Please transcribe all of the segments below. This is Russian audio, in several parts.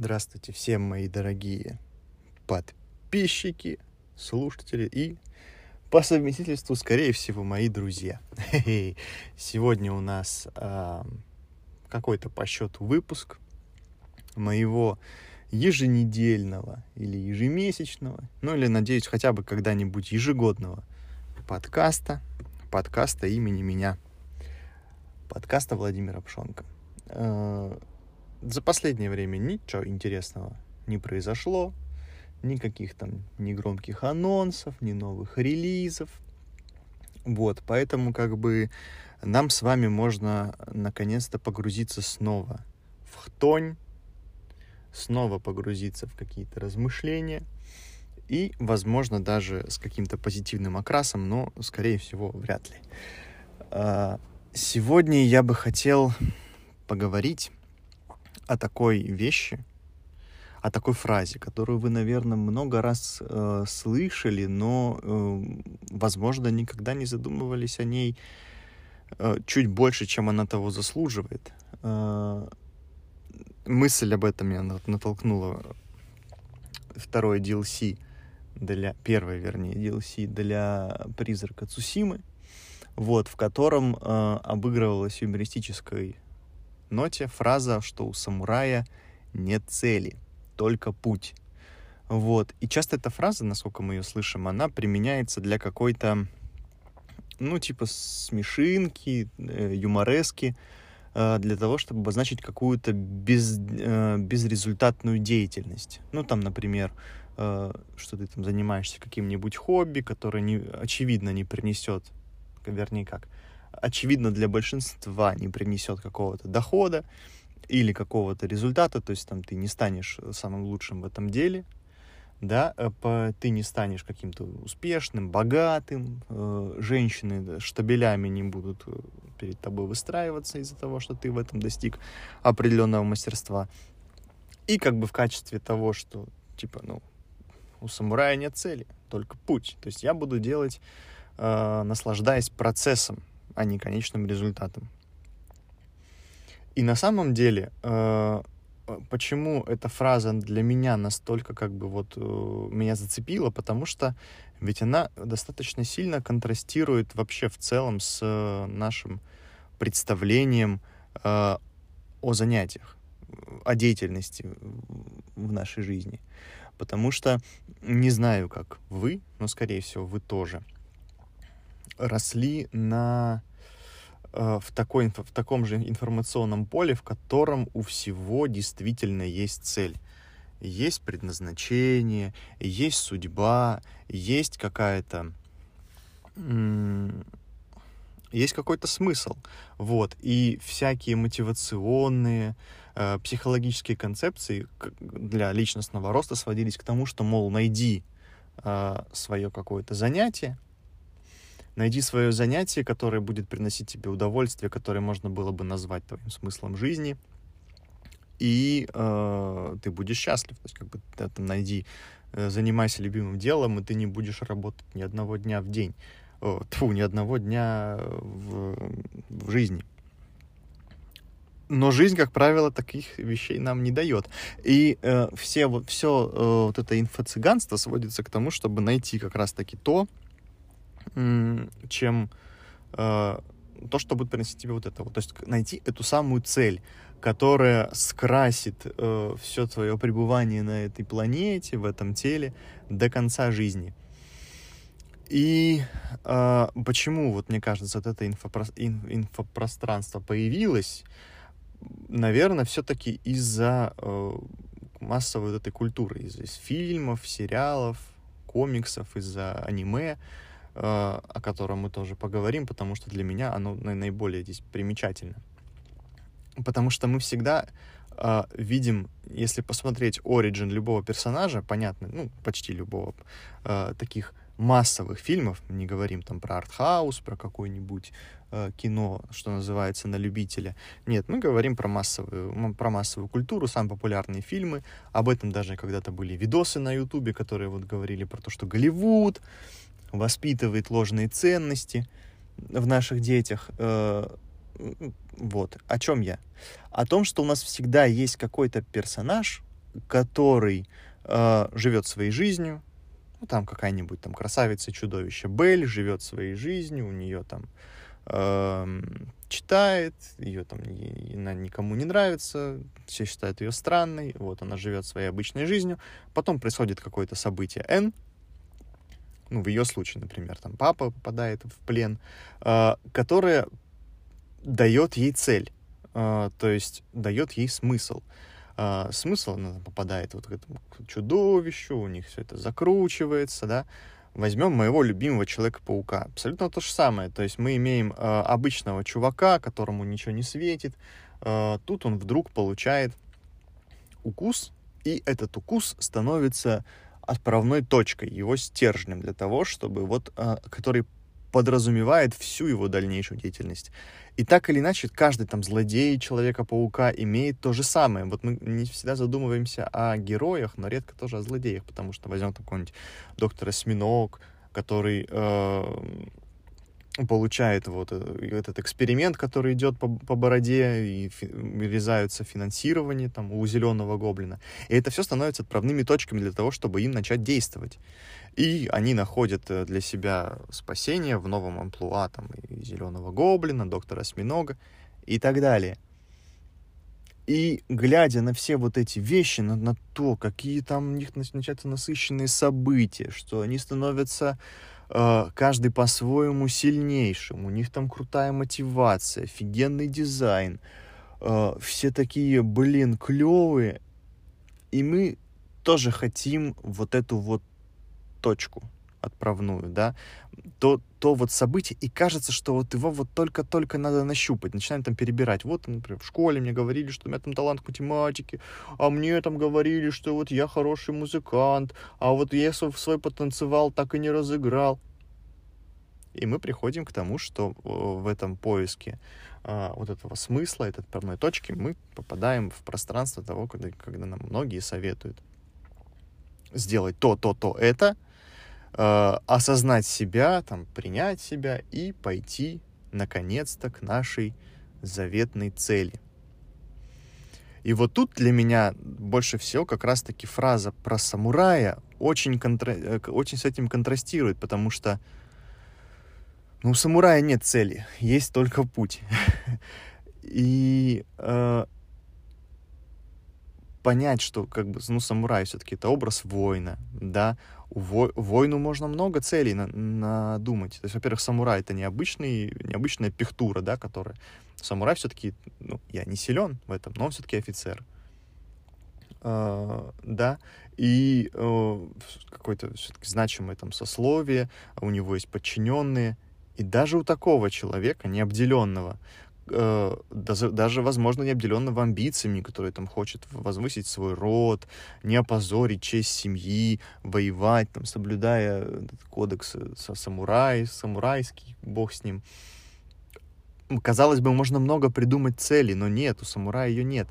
Здравствуйте всем мои дорогие подписчики, слушатели и по совместительству, скорее всего, мои друзья. Сегодня у нас э, какой-то по счету выпуск моего еженедельного или ежемесячного, ну или, надеюсь, хотя бы когда-нибудь ежегодного подкаста, подкаста имени меня, подкаста Владимира Пшонка. Э, за последнее время ничего интересного не произошло, никаких там ни громких анонсов, ни новых релизов. Вот, поэтому как бы нам с вами можно наконец-то погрузиться снова в хтонь, снова погрузиться в какие-то размышления и, возможно, даже с каким-то позитивным окрасом, но, скорее всего, вряд ли. А, сегодня я бы хотел поговорить о такой вещи, о такой фразе, которую вы, наверное, много раз э, слышали, но, э, возможно, никогда не задумывались о ней э, чуть больше, чем она того заслуживает. Э, мысль об этом меня натолкнула второе DLC для первой, вернее, DLC для призрака Цусимы, вот, в котором э, обыгрывалась юмористической ноте фраза, что у самурая нет цели, только путь. Вот. И часто эта фраза, насколько мы ее слышим, она применяется для какой-то, ну, типа смешинки, э, юморески, э, для того, чтобы обозначить какую-то без, э, безрезультатную деятельность. Ну, там, например, что ты там занимаешься каким-нибудь хобби, которое не, очевидно не принесет, вернее как, очевидно, для большинства не принесет какого-то дохода или какого-то результата, то есть там ты не станешь самым лучшим в этом деле, да, э, ты не станешь каким-то успешным, богатым, э, женщины штабелями не будут э, перед тобой выстраиваться из-за того, что ты в этом достиг определенного мастерства. И как бы в качестве того, что, типа, ну, у самурая нет цели, только путь. То есть я буду делать, наслаждаясь процессом, а не конечным результатом. И на самом деле, э, почему эта фраза для меня настолько как бы вот э, меня зацепила, потому что ведь она достаточно сильно контрастирует вообще в целом с э, нашим представлением о занятиях, о деятельности в нашей жизни. Потому что не знаю, как вы, но, скорее всего, вы тоже росли на в, такой, в таком же информационном поле, в котором у всего действительно есть цель. Есть предназначение, есть судьба, есть какая-то... Есть какой-то смысл. Вот. И всякие мотивационные, э, психологические концепции для личностного роста сводились к тому, что, мол, найди э, свое какое-то занятие, Найди свое занятие, которое будет приносить тебе удовольствие, которое можно было бы назвать твоим смыслом жизни, и э, ты будешь счастлив. То есть, как бы ты там найди, э, занимайся любимым делом, и ты не будешь работать ни одного дня в день. О, тьфу, ни одного дня в, в жизни. Но жизнь, как правило, таких вещей нам не дает. И э, все, вот, все э, вот это инфо-цыганство сводится к тому, чтобы найти как раз-таки то, чем э, то, что будет приносить тебе вот это вот. То есть найти эту самую цель, которая скрасит э, все твое пребывание на этой планете, в этом теле до конца жизни. И э, почему, вот мне кажется, вот это инфопро ин инфопространство появилось, наверное, все-таки из-за э, массовой вот этой культуры, из-за из фильмов, сериалов, комиксов, из-за аниме, Э, о котором мы тоже поговорим, потому что для меня оно наиболее здесь примечательно. Потому что мы всегда э, видим, если посмотреть оригин любого персонажа, понятно, ну, почти любого, э, таких массовых фильмов, не говорим там про артхаус, про какое-нибудь э, кино, что называется, на любителя. Нет, мы говорим про массовую, про массовую культуру, самые популярные фильмы. Об этом даже когда-то были видосы на Ютубе, которые вот говорили про то, что Голливуд, воспитывает ложные ценности в наших детях. Э, вот. О чем я? О том, что у нас всегда есть какой-то персонаж, который э, живет своей жизнью, ну, там какая-нибудь там красавица чудовище Белль живет своей жизнью, у нее там э, читает, ее там не, она никому не нравится, все считают ее странной, вот она живет своей обычной жизнью, потом происходит какое-то событие N, ну, в ее случае, например, там папа попадает в плен, э, которое дает ей цель, э, то есть дает ей смысл. Э, смысл, она попадает вот к этому чудовищу, у них все это закручивается, да. Возьмем моего любимого Человека-паука. Абсолютно то же самое. То есть мы имеем э, обычного чувака, которому ничего не светит. Э, тут он вдруг получает укус, и этот укус становится отправной точкой, его стержнем для того, чтобы вот, э, который подразумевает всю его дальнейшую деятельность. И так или иначе, каждый там злодей Человека-паука имеет то же самое. Вот мы не всегда задумываемся о героях, но редко тоже о злодеях, потому что возьмем какой-нибудь доктор Осьминог, который э, получает вот э, этот эксперимент, который идет по, по бороде, и фи, вырезаются финансирование там у зеленого гоблина. И это все становится отправными точками для того, чтобы им начать действовать. И они находят э, для себя спасение в новом амплуа там и зеленого гоблина, доктора осьминога и так далее. И глядя на все вот эти вещи, на, на то, какие там у них начинаются насыщенные события, что они становятся каждый по-своему сильнейшим, у них там крутая мотивация, офигенный дизайн, э, все такие, блин, клевые, и мы тоже хотим вот эту вот точку отправную, да, то, то вот событие, и кажется, что вот его вот только-только надо нащупать, начинаем там перебирать. Вот, например, в школе мне говорили, что у меня там талант к математике, а мне там говорили, что вот я хороший музыкант, а вот я свой потанцевал, так и не разыграл. И мы приходим к тому, что в этом поиске а, вот этого смысла, этой отправной точки, мы попадаем в пространство того, когда, когда нам многие советуют сделать то, то, то, это, осознать себя, там, принять себя и пойти, наконец-то, к нашей заветной цели. И вот тут для меня больше всего как раз-таки фраза про самурая очень, контра... Э, очень с этим контрастирует, потому что ну, у самурая нет цели, есть только путь. И э, понять, что как бы, ну, самурай все-таки это образ воина, да, у во воину можно много целей на надумать. То есть, во-первых, самурай это необычный, необычная пихтура, да, которая... Самурай все-таки, ну, я не силен в этом, но он все-таки офицер. Uh, да, и uh, какое-то все-таки значимое там сословие, у него есть подчиненные, и даже у такого человека, необделенного, э, даже, даже, возможно, не амбициями, который там хочет возвысить свой род, не опозорить честь семьи, воевать, там, соблюдая кодекс э, со самурай, самурайский, бог с ним. Казалось бы, можно много придумать целей, но нет, у самурая ее нет.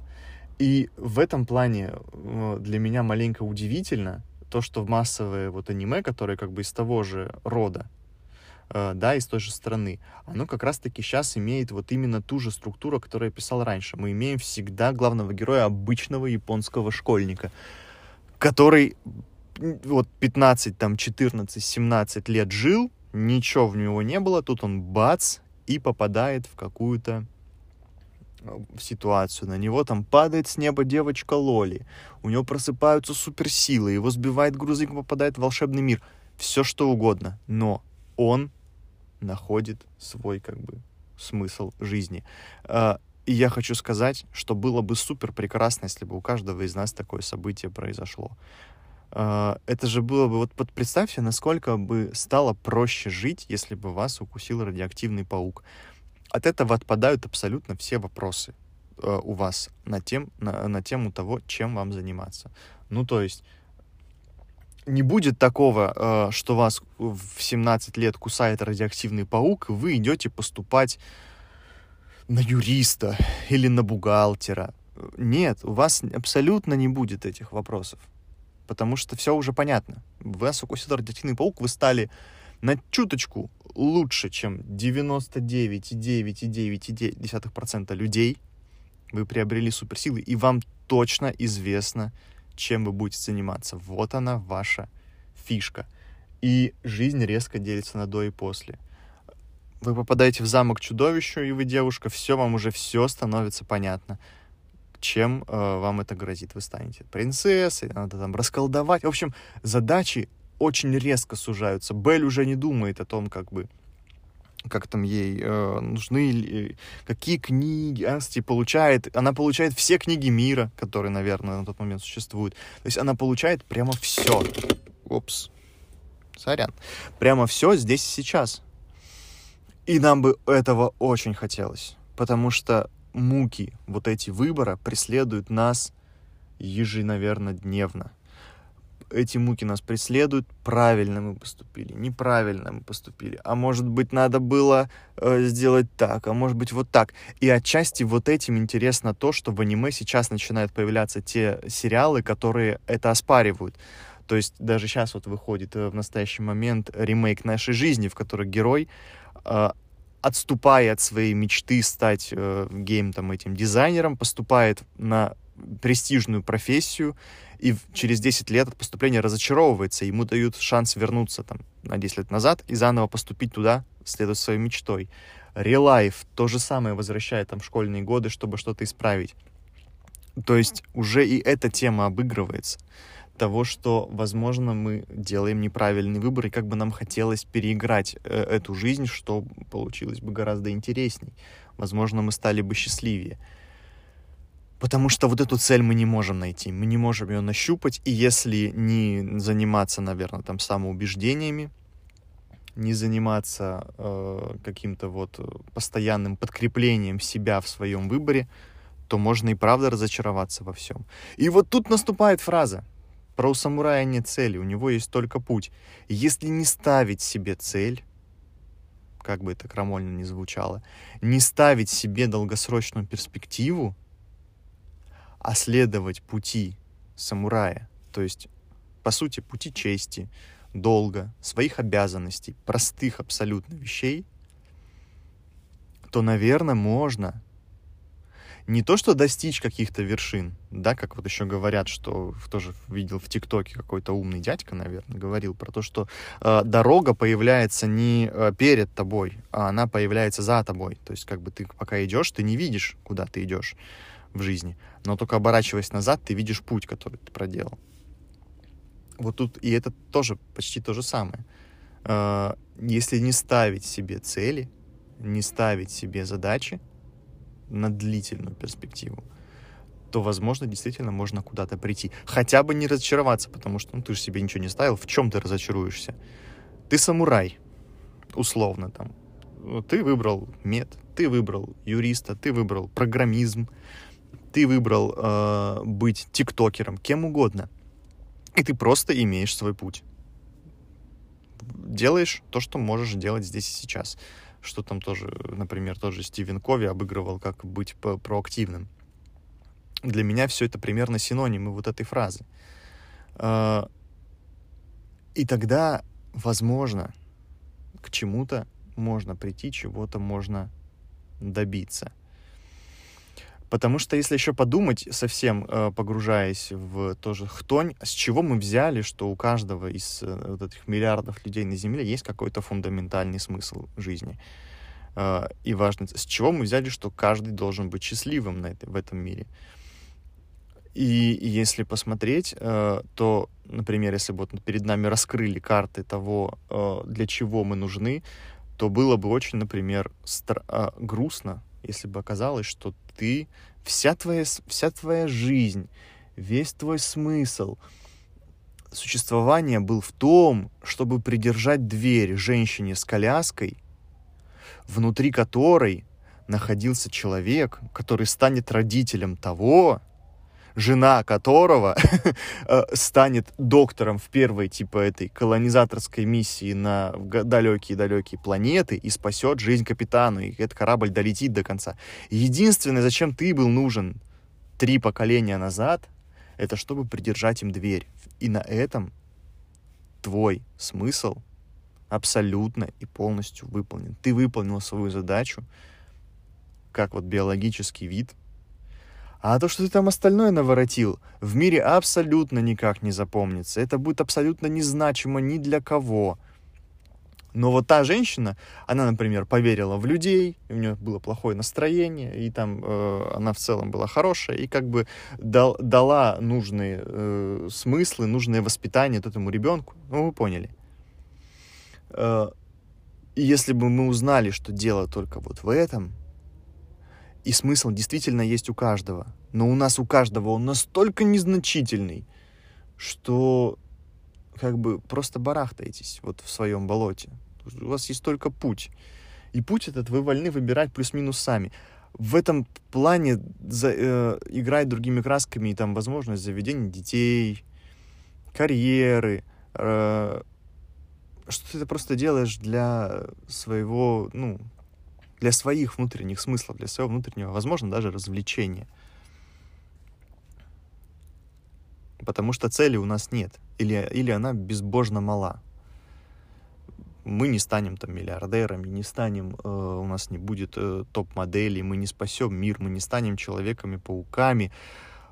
И в этом плане э, для меня маленько удивительно то, что в массовое вот аниме, которое как бы из того же рода, да, из той же страны, оно как раз-таки сейчас имеет вот именно ту же структуру, которую я писал раньше. Мы имеем всегда главного героя обычного японского школьника, который вот 15, там, 14, 17 лет жил, ничего в него не было, тут он бац, и попадает в какую-то э, ситуацию. На него там падает с неба девочка Лоли. У него просыпаются суперсилы, его сбивает грузовик, попадает в волшебный мир. Все что угодно. Но он находит свой как бы смысл жизни. А, и я хочу сказать, что было бы супер прекрасно, если бы у каждого из нас такое событие произошло. А, это же было бы, вот представьте, насколько бы стало проще жить, если бы вас укусил радиоактивный паук. От этого отпадают абсолютно все вопросы а, у вас на, тем, на, на тему того, чем вам заниматься. Ну, то есть, не будет такого, э, что вас в 17 лет кусает радиоактивный паук, и вы идете поступать на юриста или на бухгалтера. Нет, у вас абсолютно не будет этих вопросов. Потому что все уже понятно. Вас укусил радиоактивный паук, вы стали на чуточку лучше, чем 99,9,9,9% людей. Вы приобрели суперсилы, и вам точно известно, чем вы будете заниматься. Вот она ваша фишка. И жизнь резко делится на до и после. Вы попадаете в замок чудовищу, и вы девушка, все, вам уже все становится понятно чем э, вам это грозит. Вы станете принцессой, надо там расколдовать. В общем, задачи очень резко сужаются. Белль уже не думает о том, как бы как там ей э, нужны, э, какие книги. Она, кстати, получает, она получает все книги мира, которые, наверное, на тот момент существуют. То есть она получает прямо все. Опс. Сорян. Прямо все здесь и сейчас. И нам бы этого очень хотелось. Потому что муки вот эти выбора преследуют нас еженаверно дневно. Эти муки нас преследуют, правильно мы поступили, неправильно мы поступили, а может быть надо было э, сделать так, а может быть вот так. И отчасти вот этим интересно то, что в аниме сейчас начинают появляться те сериалы, которые это оспаривают. То есть даже сейчас вот выходит э, в настоящий момент ремейк нашей жизни, в которой герой э, отступая от своей мечты стать э, гейм там этим дизайнером, поступает на престижную профессию, и через 10 лет от поступления разочаровывается, ему дают шанс вернуться там на 10 лет назад и заново поступить туда, следовать своей мечтой. Релайф то же самое возвращает там школьные годы, чтобы что-то исправить. То есть уже и эта тема обыгрывается того, что, возможно, мы делаем неправильный выбор, и как бы нам хотелось переиграть э, эту жизнь, что получилось бы гораздо интересней. Возможно, мы стали бы счастливее. Потому что вот эту цель мы не можем найти, мы не можем ее нащупать, и если не заниматься, наверное, там самоубеждениями, не заниматься э, каким-то вот постоянным подкреплением себя в своем выборе, то можно и правда разочароваться во всем. И вот тут наступает фраза про у самурая нет цели, у него есть только путь. Если не ставить себе цель, как бы это крамольно ни звучало, не ставить себе долгосрочную перспективу, а следовать пути самурая, то есть, по сути, пути чести, долга, своих обязанностей, простых абсолютно вещей, то, наверное, можно. Не то, что достичь каких-то вершин, да, как вот еще говорят, что тоже видел в ТикТоке какой-то умный дядька, наверное, говорил про то, что э, дорога появляется не э, перед тобой, а она появляется за тобой. То есть как бы ты пока идешь, ты не видишь, куда ты идешь в жизни, но только оборачиваясь назад, ты видишь путь, который ты проделал. Вот тут и это тоже почти то же самое. Э, если не ставить себе цели, не ставить себе задачи, на длительную перспективу, то, возможно, действительно можно куда-то прийти. Хотя бы не разочароваться, потому что ну, ты же себе ничего не ставил, в чем ты разочаруешься? Ты самурай, условно там. Ты выбрал мед, ты выбрал юриста, ты выбрал программизм, ты выбрал э, быть тиктокером, кем угодно. И ты просто имеешь свой путь. Делаешь то, что можешь делать здесь и сейчас что там тоже, например, тоже Стивен Кови обыгрывал, как быть проактивным. Для меня все это примерно синонимы вот этой фразы. А, и тогда, возможно, к чему-то можно прийти, чего-то можно добиться. Потому что если еще подумать, совсем э, погружаясь в тоже хтонь, с чего мы взяли, что у каждого из э, вот этих миллиардов людей на Земле есть какой-то фундаментальный смысл жизни. Э, и важный. С чего мы взяли, что каждый должен быть счастливым на это, в этом мире. И если посмотреть, то, например, если бы вот перед нами раскрыли карты того, для чего мы нужны, то было бы очень, например, стра- грустно, если бы оказалось, что ты, вся твоя, вся твоя жизнь, весь твой смысл существования был в том, чтобы придержать дверь женщине с коляской, внутри которой находился человек, который станет родителем того, жена которого э, станет доктором в первой, типа, этой колонизаторской миссии на далекие-далекие планеты и спасет жизнь капитану, и этот корабль долетит до конца. Единственное, зачем ты был нужен три поколения назад, это чтобы придержать им дверь. И на этом твой смысл абсолютно и полностью выполнен. Ты выполнил свою задачу, как вот биологический вид — А то, что ты там остальное наворотил, в мире абсолютно никак не запомнится. Это будет абсолютно незначимо ни для кого. Но вот та женщина, она, например, поверила в людей, у нее было плохое настроение, и там э, она в целом была хорошая, и как бы дал, дала нужные э, смыслы, нужное воспитание этому ребенку. Ну, вы поняли. Э, если бы мы узнали, что дело только вот в этом, и смысл действительно есть у каждого, но у нас у каждого он настолько незначительный, что как бы просто барахтаетесь вот в своем болоте у вас есть только путь. И путь этот вы вольны выбирать плюс-минус сами. В этом плане за, э, играть другими красками и там возможность заведения детей, карьеры, э, что ты это просто делаешь для своего, ну, для своих внутренних смыслов, для своего внутреннего, возможно, даже развлечения. Потому что цели у нас нет. Или, или она безбожно мала мы не станем там миллиардерами, не станем, э, у нас не будет э, топ-моделей, мы не спасем мир, мы не станем человеками-пауками,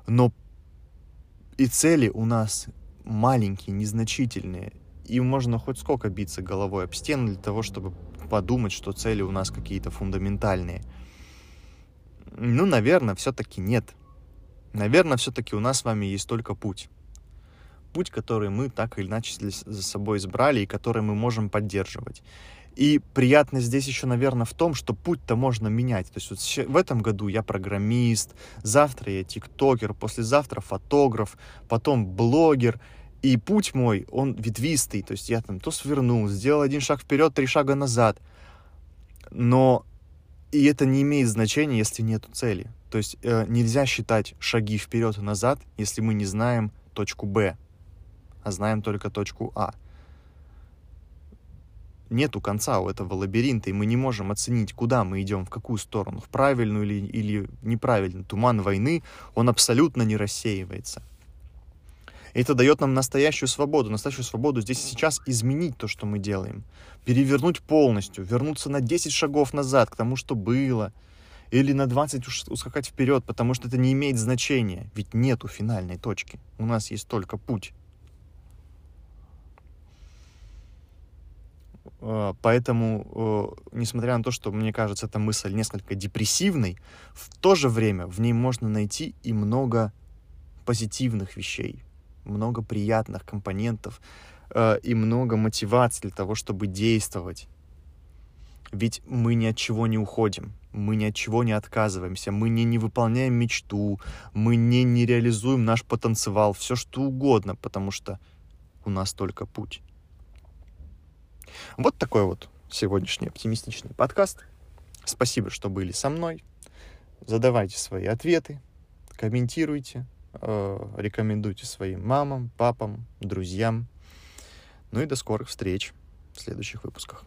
но и цели у нас маленькие, незначительные, и можно хоть сколько биться головой об стену для того, чтобы подумать, что цели у нас какие-то фундаментальные. Ну, наверное, все-таки нет. Наверное, все-таки у нас с вами есть только путь путь, который мы так или иначе за собой избрали и который мы можем поддерживать. И приятно здесь еще, наверное, в том, что путь-то можно менять. То есть вот в этом году я программист, завтра я тиктокер, послезавтра фотограф, потом блогер. И путь мой, он ветвистый. То есть я там то свернул, сделал один шаг вперед, три шага назад. Но и это не имеет значения, если нет цели. То есть э, нельзя считать шаги вперед и назад, если мы не знаем точку Б а знаем только точку А. Нету конца у этого лабиринта, и мы не можем оценить, куда мы идем, в какую сторону, в правильную или, или неправильную. Туман войны, он абсолютно не рассеивается. Это дает нам настоящую свободу, настоящую свободу здесь и сейчас изменить то, что мы делаем, перевернуть полностью, вернуться на 10 шагов назад к тому, что было, или на 20 ускакать вперед, потому что это не имеет значения, ведь нету финальной точки, у нас есть только путь. Э, поэтому, э, несмотря на то, что мне кажется эта мысль несколько депрессивной, в то же время в ней можно найти и много позитивных вещей, много приятных компонентов э, и много мотиваций для того, чтобы действовать. Ведь мы ни от чего не уходим, мы ни от чего не отказываемся, мы не, не выполняем мечту, мы не, не реализуем наш потенциал, все что угодно, потому что у нас только путь. Вот такой вот сегодняшний оптимистичный подкаст. Спасибо, что были со мной. Задавайте свои ответы, комментируйте, рекомендуйте своим мамам, папам, друзьям. Ну и до скорых встреч в следующих выпусках.